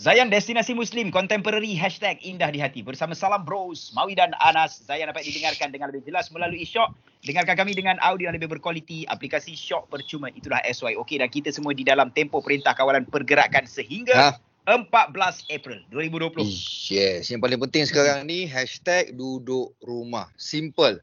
Zayan Destinasi Muslim Contemporary Hashtag Indah di Hati. Bersama Salam Bros Mawi dan Anas. Zayan dapat didengarkan dengan lebih jelas melalui Shock. Dengarkan kami dengan audio yang lebih berkualiti. Aplikasi Shock percuma. Itulah SYOK Dan kita semua di dalam tempoh perintah kawalan pergerakan Sehingga ha? 14 April 2020 Yes. Yang paling penting sekarang ni Hashtag duduk rumah. Simple.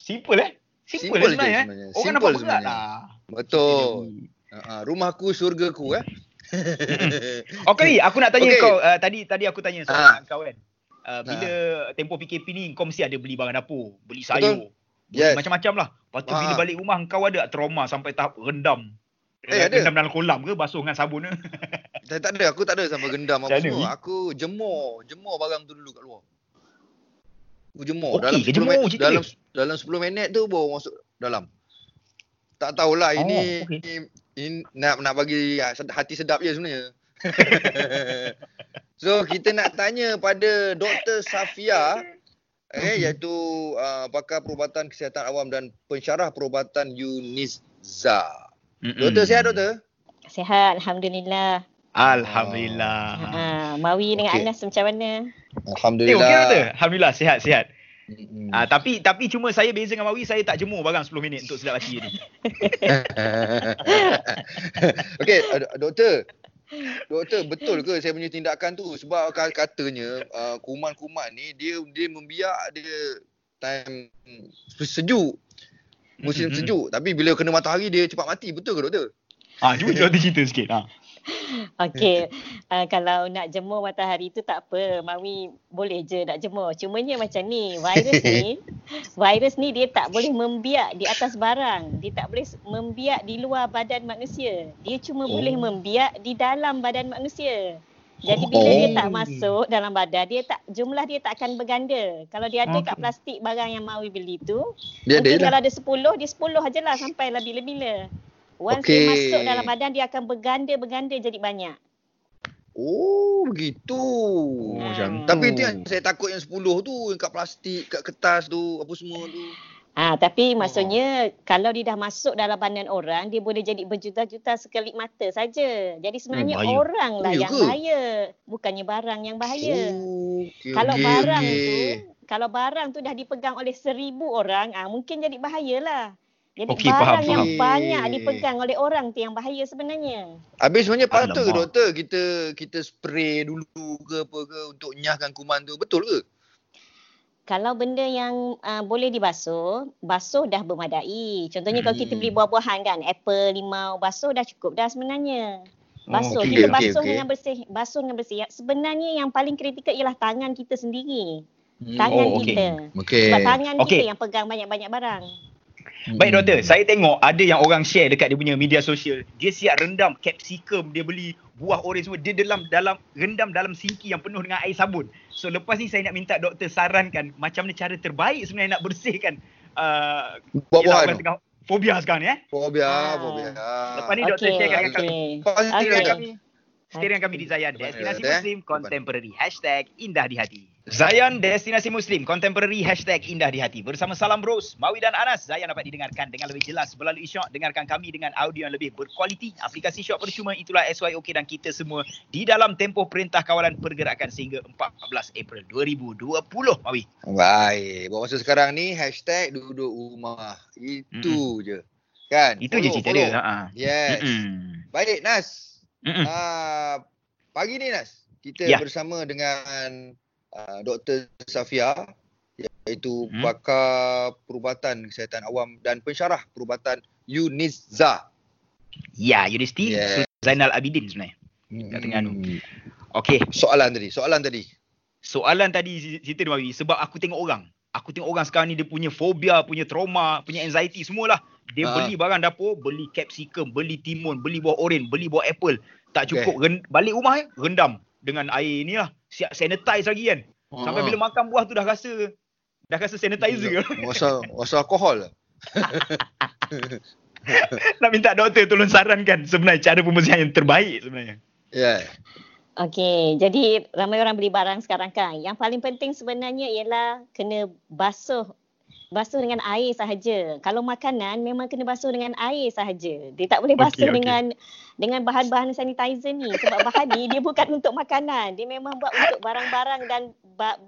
Simple eh? Simple, Simple sebenarnya, sebenarnya. Orang Simple nampak lah Betul. Uh, Rumahku syurgaku eh Okey, aku nak tanya okay. kau uh, tadi tadi aku tanya soalan ha. kau kan. Uh, bila ha. tempoh PKP ni kau mesti ada beli barang dapur, beli sayur. Yes. Macam-macam lah. Lepas tu ha. bila balik rumah kau ada trauma sampai tahap rendam. Eh, ada. Rendam dalam kolam ke basuh dengan sabun ke? tak, tak ada, aku tak ada sampai rendam apa semua. Aku jemur, jemur barang tu dulu kat luar. Aku jemur okay, dalam, 10 jemur, minit, dalam dalam 10 minit tu baru masuk dalam. Tak tahulah oh, ini, okay. ini ini nak nak bagi ya, hati sedap je sebenarnya. so kita nak tanya pada Dr. Safia eh iaitu uh, pakar perubatan kesihatan awam dan pensyarah perubatan Unizza. Doktor sihat doktor? Sihat alhamdulillah. Alhamdulillah. Ha, Mawi dengan okay. Anas macam mana? Alhamdulillah. Eh, okay, doktor? Alhamdulillah sihat sihat. Mm-hmm. Uh, tapi tapi cuma saya beza dengan Mawi saya tak jemur barang 10 minit untuk sedap hati ni. Okey, doktor. Doktor, betul ke saya punya tindakan tu sebab katanya uh, kuman-kuman ni dia dia membiak dia time sejuk. Musim mm-hmm. sejuk tapi bila kena matahari dia cepat mati. Betul ke doktor? Ah, cuba cerita sikit. Ha. Okey, uh, kalau nak jemur matahari tu tak apa. Mami boleh je nak jemur. Cumanya macam ni, virus ni, virus ni dia tak boleh membiak di atas barang. Dia tak boleh membiak di luar badan manusia. Dia cuma oh. boleh membiak di dalam badan manusia. Jadi bila oh. dia tak masuk dalam badan, dia tak jumlah dia tak akan berganda. Kalau dia ada okay. kat plastik barang yang Mawi beli tu, dia mungkin ada kalau ada 10, dia 10 ajalah sampai bila-bila. Once okay. dia masuk dalam badan dia akan berganda-berganda jadi banyak. Oh, begitu. Hmm. Macam. Tapi itu yang saya takut yang 10 tu yang kat plastik, kat kertas tu, apa semua tu. Ah, tapi maksudnya oh. kalau dia dah masuk dalam badan orang, dia boleh jadi berjuta-juta sekelip mata saja. Jadi sebenarnya hmm, orang lah oh, yang ke? bahaya, bukannya barang yang bahaya. Oh, okay, kalau okay, barang okay. tu, kalau barang tu dah dipegang oleh seribu orang, ah mungkin jadi bahayalah. Jadi okay, barang faham, yang faham. banyak dipegang oleh orang tu yang bahaya sebenarnya. Habis sebenarnya patut ke doktor kita kita spray dulu ke apa ke untuk nyahkan kuman tu betul ke? Kalau benda yang uh, boleh dibasuh, basuh dah bermadai. Contohnya hmm. kalau kita beli hmm. buah-buahan kan, apple, limau, basuh dah cukup dah sebenarnya. Basuh, oh, okay, kita okay, basuh okay. dengan bersih, basuh dengan bersih. Sebenarnya yang paling kritikal ialah tangan kita sendiri. Hmm. Tangan oh, okay. kita. Okay. Sebab tangan okay. kita yang pegang banyak-banyak barang. Baik doktor, saya tengok ada yang orang share dekat dia punya media sosial. Dia siap rendam capsicum, dia beli buah orange semua. Dia dalam dalam rendam dalam sinki yang penuh dengan air sabun. So lepas ni saya nak minta doktor sarankan macam mana cara terbaik sebenarnya nak bersihkan uh, buah-buahan. Tengah fobia sekarang ni eh. Fobia, ah. fobia. Lepas ni doktor okay, share dengan okay. kami. Okay. kami. Setia dengan kami di Zayan Destinasi Muslim Contemporary. Hashtag Indah di Hati. Zayan Destinasi Muslim Contemporary Hashtag Indah di Hati. Bersama Salam Bros Mawi dan Anas. Zayan dapat didengarkan dengan lebih jelas Melalui Shock Dengarkan kami dengan audio yang lebih berkualiti. Aplikasi Shock percuma itulah SYOK dan kita semua Di dalam tempoh perintah kawalan pergerakan Sehingga 14 April 2020 Mawi. Baik. Buat masa sekarang ni Hashtag duduk rumah. Itu mm-hmm. je. Kan? Itu follow, je cerita follow. dia ha. Yes. Mm-hmm. Baik Nas Uh, pagi ni Nas, kita ya. bersama dengan uh, Dr. Safia iaitu hmm. pakar perubatan kesihatan awam dan pensyarah perubatan Unizza. Ya, Universiti yeah. Zainal Abidin sebenarnya. Hmm. Kat Terengganu. Okey. Soalan tadi, soalan tadi. Soalan tadi cerita dia sebab aku tengok orang. Aku tengok orang sekarang ni dia punya fobia, punya trauma, punya anxiety semualah. Dia ha. beli barang dapur, beli capsicum, beli timun, beli buah oren, beli buah apple. Tak cukup. Okay. Ren- balik rumah eh, rendam dengan air ni lah. Siap sanitize lagi kan. Ha. Sampai bila makan buah tu dah rasa dah rasa sanitizer ke. Rasa rasa alkohol. Nak minta doktor tolong sarankan sebenarnya cara pembersihan yang terbaik sebenarnya. Ya. Yeah. Okey, jadi ramai orang beli barang sekarang kan. Yang paling penting sebenarnya ialah kena basuh basuh dengan air sahaja. Kalau makanan memang kena basuh dengan air sahaja. Dia tak boleh basuh okay, okay. dengan dengan bahan-bahan sanitizer ni sebab bahan ni dia bukan untuk makanan. Dia memang buat untuk barang-barang dan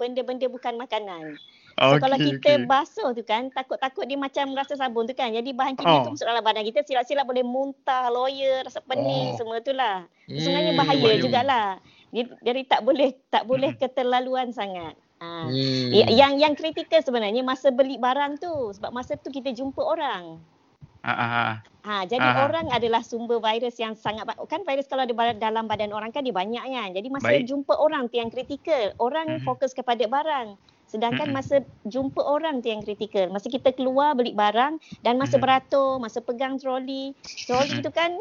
benda-benda bukan makanan. So okay, kalau kita okay. basuh tu kan takut-takut dia macam rasa sabun tu kan. Jadi bahan kimia oh. tu masuk dalam badan kita silap-silap boleh muntah, lawyer, rasa pening oh. semua tu lah. Sebenarnya hmm, bahaya jugalah. Jadi tak boleh tak boleh hmm. keterlaluan sangat. Ha. Hmm. Yang yang kritikal sebenarnya masa beli barang tu sebab masa tu kita jumpa orang. Ha, ha. ha jadi ha. orang adalah sumber virus yang sangat kan virus kalau ada dalam badan orang kan dia banyak kan. Jadi masa Baik. jumpa orang tu yang kritikal. Orang hmm. fokus kepada barang. Sedangkan hmm. masa jumpa orang tu yang kritikal. Masa kita keluar beli barang dan masa hmm. beratur, masa pegang troli. Troli hmm. tu kan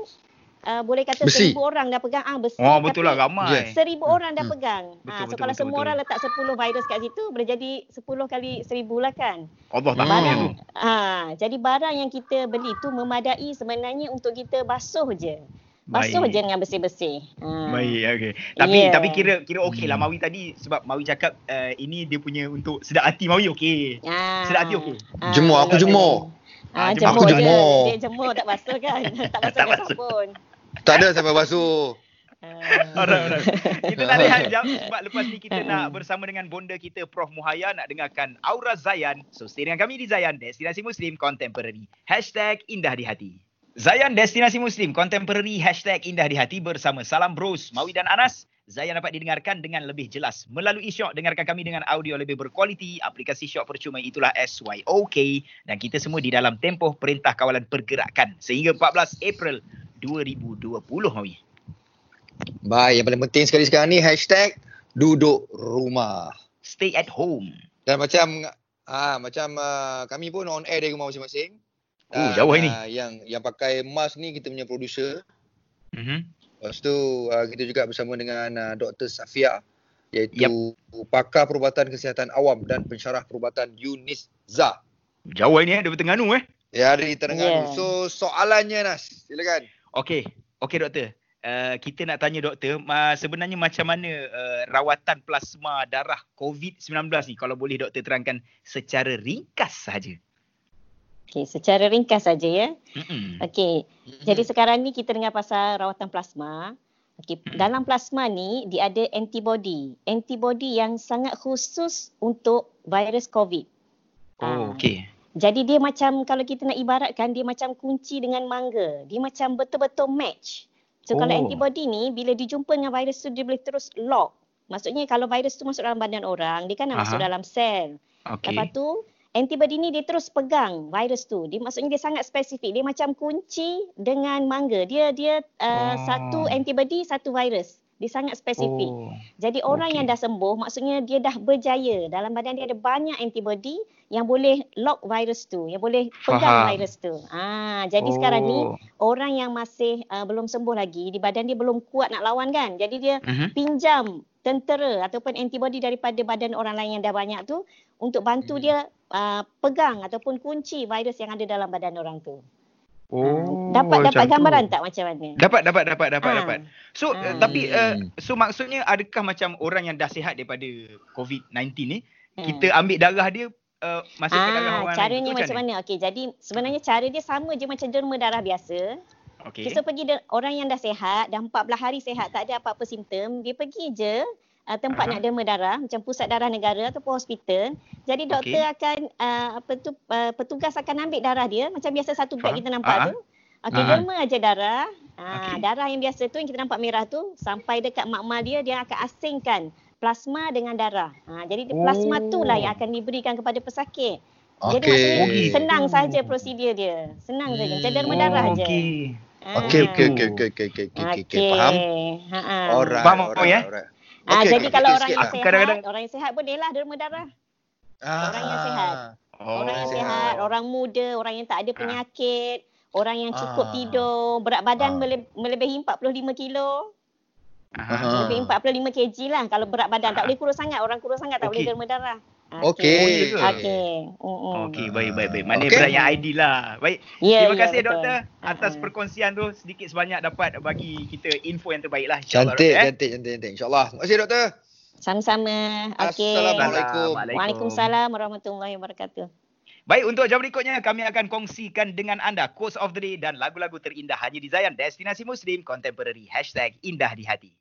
uh, boleh kata besi. seribu orang dah pegang ah besi. Oh betul lah ramai. Seribu hmm. orang dah hmm. pegang. Betul, ha, so betul, kalau betul, semua betul. orang letak sepuluh virus kat situ boleh jadi sepuluh kali seribu lah kan. Allah tak barang, tu. Ha, jadi barang yang kita beli tu memadai sebenarnya untuk kita basuh je. Basuh Baik. je dengan bersih-bersih. Ha. Baik, okey. Tapi yeah. tapi kira kira okey lah Mawi tadi sebab Mawi cakap uh, ini dia punya untuk sedap hati Mawi okey. Ha. Sedap hati okey. Ha. Jemur aku jemur. Ha, jemur. Aku jemur. Dia, dia jemur tak basuh kan. tak basuh tak dengan sabun. Tak ada sampai basuh. Alright, alright. Kita tak lihat jam sebab lepas ni kita nak bersama dengan bonda kita Prof Muhaya nak dengarkan Aura Zayan. So stay dengan kami di Zayan, Destinasi Muslim Contemporary. Hashtag Indah di Hati. Zayan, Destinasi Muslim Contemporary. Hashtag Indah di Hati bersama Salam Bros, Mawi dan Anas. Zayan dapat didengarkan dengan lebih jelas melalui Syok. Dengarkan kami dengan audio lebih berkualiti. Aplikasi Syok percuma itulah SYOK. Dan kita semua di dalam tempoh Perintah Kawalan Pergerakan sehingga 14 April 2020 Mawi. Baik, yang paling penting sekali sekarang ni hashtag duduk rumah. Stay at home. Dan macam ah macam uh, kami pun on air dari rumah masing-masing. Oh, uh, jauh ini. Uh, yang yang pakai mask ni kita punya producer. Mhm. Lepas tu uh, kita juga bersama dengan uh, Dr. Safia iaitu yep. pakar perubatan kesihatan awam dan pensyarah perubatan Yunis Za. Jauh ini eh, dari Terengganu eh. Ya, dari Terengganu. Yeah. So soalannya Nas, silakan. Okey, okey doktor. Uh, kita nak tanya doktor, uh, sebenarnya macam mana uh, rawatan plasma darah COVID-19 ni kalau boleh doktor terangkan secara ringkas saja. Okey, secara ringkas saja ya. Okey. Jadi sekarang ni kita dengar pasal rawatan plasma. Okey, mm. dalam plasma ni dia ada antibody. Antibody yang sangat khusus untuk virus COVID. Oh, okey. Jadi dia macam kalau kita nak ibaratkan dia macam kunci dengan mangga. Dia macam betul-betul match. So oh. kalau antibody ni bila dijumpa dengan virus tu dia boleh terus lock. Maksudnya kalau virus tu masuk dalam badan orang, dia kan nak Aha. masuk dalam sel. Okay. Lepas tu antibody ni dia terus pegang virus tu. Dia maksudnya dia sangat spesifik. Dia macam kunci dengan mangga. Dia dia uh, oh. satu antibody satu virus. Dia sangat spesifik. Oh. Jadi orang okay. yang dah sembuh maksudnya dia dah berjaya. Dalam badan dia ada banyak antibody yang boleh lock virus tu, yang boleh pegang Faham. virus tu. Ah, jadi oh. sekarang ni orang yang masih uh, belum sembuh lagi, di badan dia belum kuat nak lawan kan. Jadi dia uh-huh. pinjam tentera ataupun antibody daripada badan orang lain yang dah banyak tu untuk bantu hmm. dia uh, pegang ataupun kunci virus yang ada dalam badan orang tu. Oh, dapat dapat gambaran tu. tak macam mana? Dapat dapat dapat dapat ha. dapat. So ha. uh, tapi uh, so maksudnya adakah macam orang yang dah sihat daripada COVID-19 ni hmm. kita ambil darah dia uh, masuk ha. ke darah orang Caranya macam, macam mana? Okey, jadi sebenarnya cara dia sama je macam derma darah biasa. Okey. Kita pergi de- orang yang dah sihat, dah 14 hari sihat, tak ada apa-apa simptom, dia pergi je uh, tempat uh-huh. nak derma darah macam pusat darah negara ataupun hospital. Jadi doktor okay. akan uh, apa tu uh, petugas akan ambil darah dia macam biasa satu beg kita nampak uh-huh. tu. Okey uh-huh. derma aja darah. Uh, okay. darah yang biasa tu yang kita nampak merah tu sampai dekat makmal dia dia akan asingkan plasma dengan darah. Ha, jadi oh. plasma tu lah yang akan diberikan kepada pesakit. Jadi okay. maksudnya senang saja prosedur dia. Senang saja. Macam derma darah oh, je. Okey okey okey okey okey okey okey faham. Ha ah. Alright. Faham alright, ya? Alright. Ah, okay, jadi kalau orang yang sihat, kadang-kadang. orang yang sihat boleh lah derma darah. Ah. Orang yang sihat. Oh. Orang yang sihat, orang muda, orang yang tak ada ah. penyakit, ah. orang yang cukup ah. tidur, berat badan ah. melebihi 45 kilo. Ah. Lebih 45 kg lah kalau berat badan. Tak boleh kurus sangat. Orang kurus sangat tak okay. boleh derma darah. Okey. Okey. Okey. Okey, baik baik baik. Mana okay. yang ideal lah. Baik. Yeah, Terima yeah, kasih betul. doktor atas uh-huh. perkongsian tu sedikit sebanyak dapat bagi kita info yang terbaik lah. Cantik, eh. cantik, cantik, cantik. InsyaAllah. Terima kasih doktor. Sama-sama. Okey. Assalamualaikum. Waalaikumsalam warahmatullahi wabarakatuh. Baik, untuk jam berikutnya kami akan kongsikan dengan anda quotes of the day dan lagu-lagu terindah hanya di Zayan Destinasi Muslim Contemporary Indah di Hati.